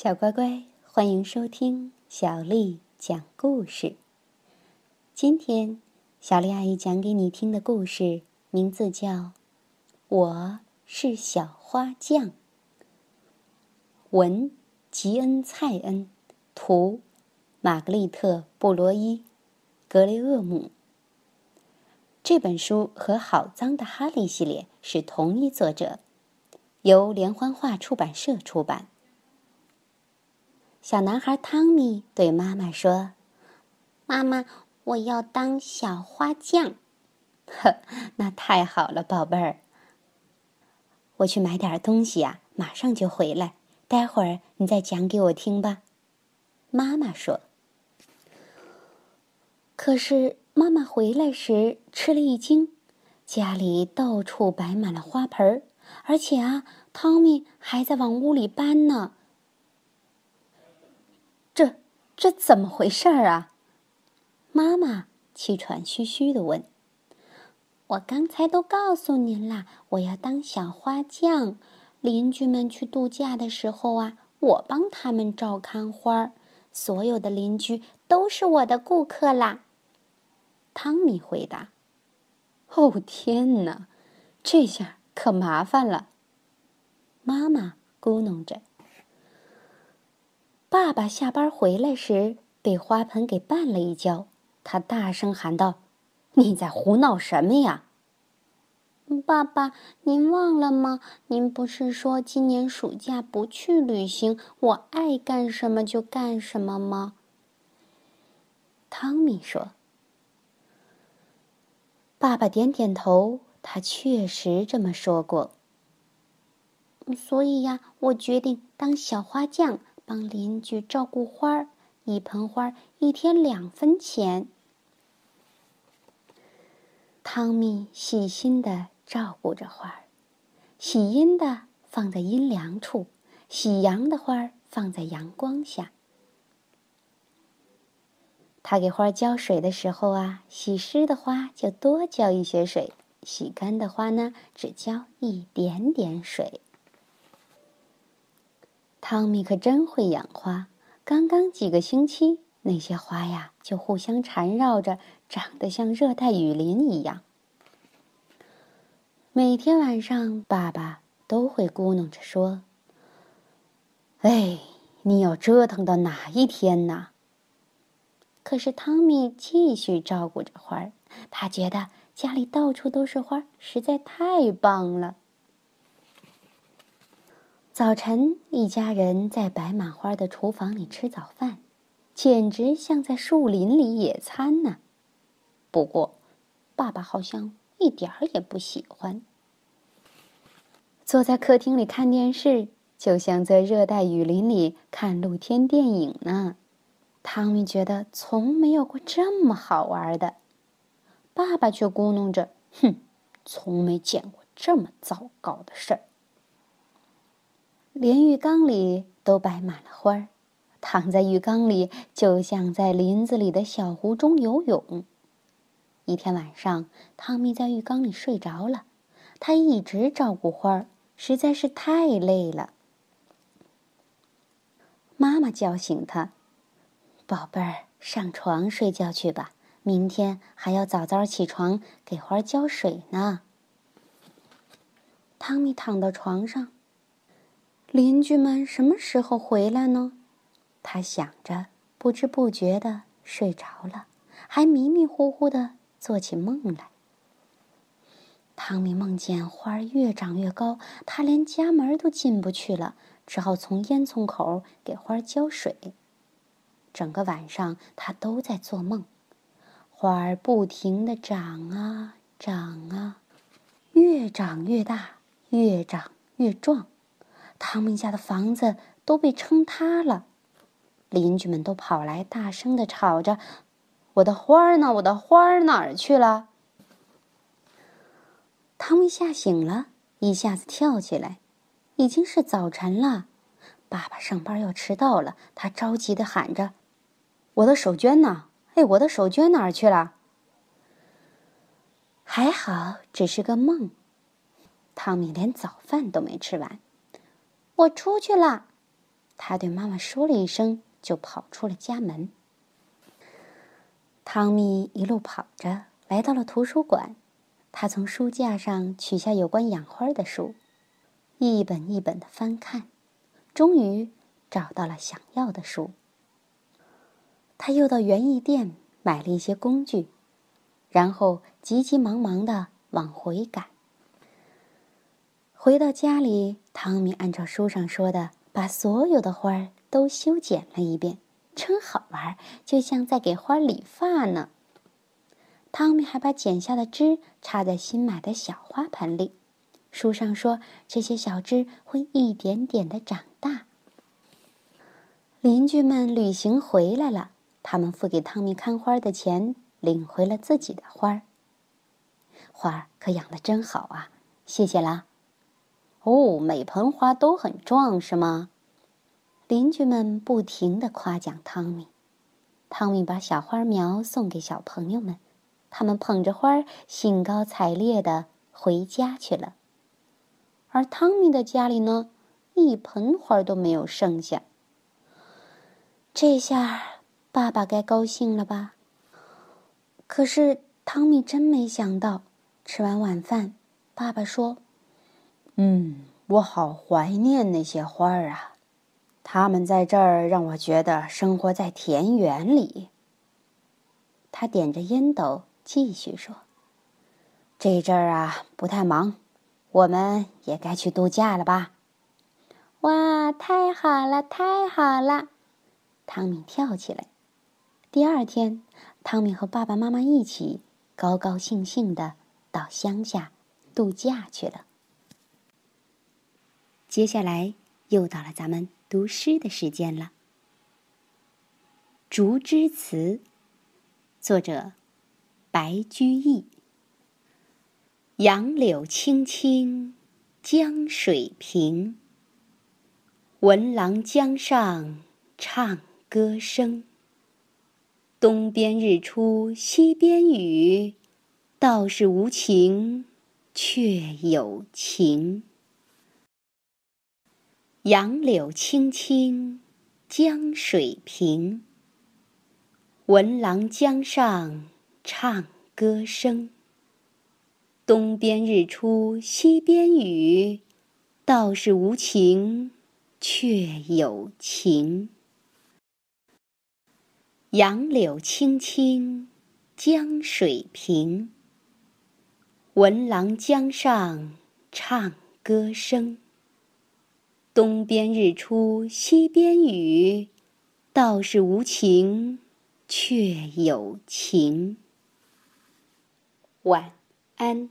小乖乖，欢迎收听小丽讲故事。今天，小丽阿姨讲给你听的故事名字叫《我是小花匠》。文：吉恩·蔡恩，图：玛格丽特·布罗伊，格雷厄姆。这本书和《好脏的哈利》系列是同一作者，由连环画出版社出版。小男孩汤米对妈妈说：“妈妈，我要当小花匠。”“呵，那太好了，宝贝儿。我去买点东西呀，马上就回来。待会儿你再讲给我听吧。”妈妈说。可是妈妈回来时吃了一惊，家里到处摆满了花盆儿，而且啊，汤米还在往屋里搬呢。这怎么回事儿啊？妈妈气喘吁吁的问。我刚才都告诉您啦，我要当小花匠。邻居们去度假的时候啊，我帮他们照看花儿。所有的邻居都是我的顾客啦。汤米回答。哦天哪，这下可麻烦了。妈妈咕哝着。爸爸下班回来时被花盆给绊了一跤，他大声喊道：“你在胡闹什么呀？”爸爸，您忘了吗？您不是说今年暑假不去旅行，我爱干什么就干什么吗？汤米说。爸爸点点头，他确实这么说过。所以呀，我决定当小花匠。帮邻居照顾花儿，一盆花一天两分钱。汤米细心的照顾着花儿，喜阴的放在阴凉处，喜阳的花儿放在阳光下。他给花浇水的时候啊，洗湿的花就多浇一些水，洗干的花呢，只浇一点点水。汤米可真会养花，刚刚几个星期，那些花呀就互相缠绕着，长得像热带雨林一样。每天晚上，爸爸都会咕哝着说：“哎，你要折腾到哪一天呢？”可是汤米继续照顾着花儿，他觉得家里到处都是花，实在太棒了。早晨，一家人在摆满花的厨房里吃早饭，简直像在树林里野餐呢。不过，爸爸好像一点儿也不喜欢。坐在客厅里看电视，就像在热带雨林里看露天电影呢。汤米觉得从没有过这么好玩的，爸爸却咕哝着：“哼，从没见过这么糟糕的事儿。”连浴缸里都摆满了花儿，躺在浴缸里就像在林子里的小湖中游泳。一天晚上，汤米在浴缸里睡着了，他一直照顾花儿，实在是太累了。妈妈叫醒他：“宝贝儿，上床睡觉去吧，明天还要早早起床给花浇水呢。”汤米躺到床上。邻居们什么时候回来呢？他想着，不知不觉的睡着了，还迷迷糊糊的做起梦来。汤米梦见花儿越长越高，他连家门都进不去了，只好从烟囱口给花儿浇水。整个晚上，他都在做梦，花儿不停的长啊长啊，越长越大，越长越壮。汤米家的房子都被撑塌了，邻居们都跑来，大声的吵着：“我的花儿呢？我的花儿哪儿去了？”汤米吓醒了，一下子跳起来，已经是早晨了。爸爸上班要迟到了，他着急的喊着：“我的手绢呢？哎，我的手绢哪儿去了？”还好，只是个梦。汤米连早饭都没吃完。我出去了，他对妈妈说了一声，就跑出了家门。汤米一路跑着来到了图书馆，他从书架上取下有关养花的书，一本一本的翻看，终于找到了想要的书。他又到园艺店买了一些工具，然后急急忙忙的往回赶。回到家里，汤米按照书上说的。把所有的花儿都修剪了一遍，真好玩，就像在给花理发呢。汤米还把剪下的枝插在新买的小花盆里，书上说这些小枝会一点点的长大。邻居们旅行回来了，他们付给汤米看花的钱，领回了自己的花儿。花儿可养的真好啊，谢谢啦。哦，每盆花都很壮，是吗？邻居们不停的夸奖汤米。汤米把小花苗送给小朋友们，他们捧着花，兴高采烈的回家去了。而汤米的家里呢，一盆花都没有剩下。这下爸爸该高兴了吧？可是汤米真没想到，吃完晚饭，爸爸说。嗯，我好怀念那些花儿啊！它们在这儿让我觉得生活在田园里。他点着烟斗，继续说：“这阵儿啊，不太忙，我们也该去度假了吧？”哇，太好了，太好了！汤米跳起来。第二天，汤米和爸爸妈妈一起高高兴兴的到乡下度假去了。接下来又到了咱们读诗的时间了，《竹枝词》，作者白居易。杨柳青青江水平，闻郎江上唱歌声。东边日出西边雨，道是无晴却有晴。杨柳青青江水平，闻郎江上唱歌声。东边日出西边雨，道是无晴却有晴。杨柳青青江水平，闻郎江上唱歌声。东边日出西边雨，道是无晴却有晴。晚安。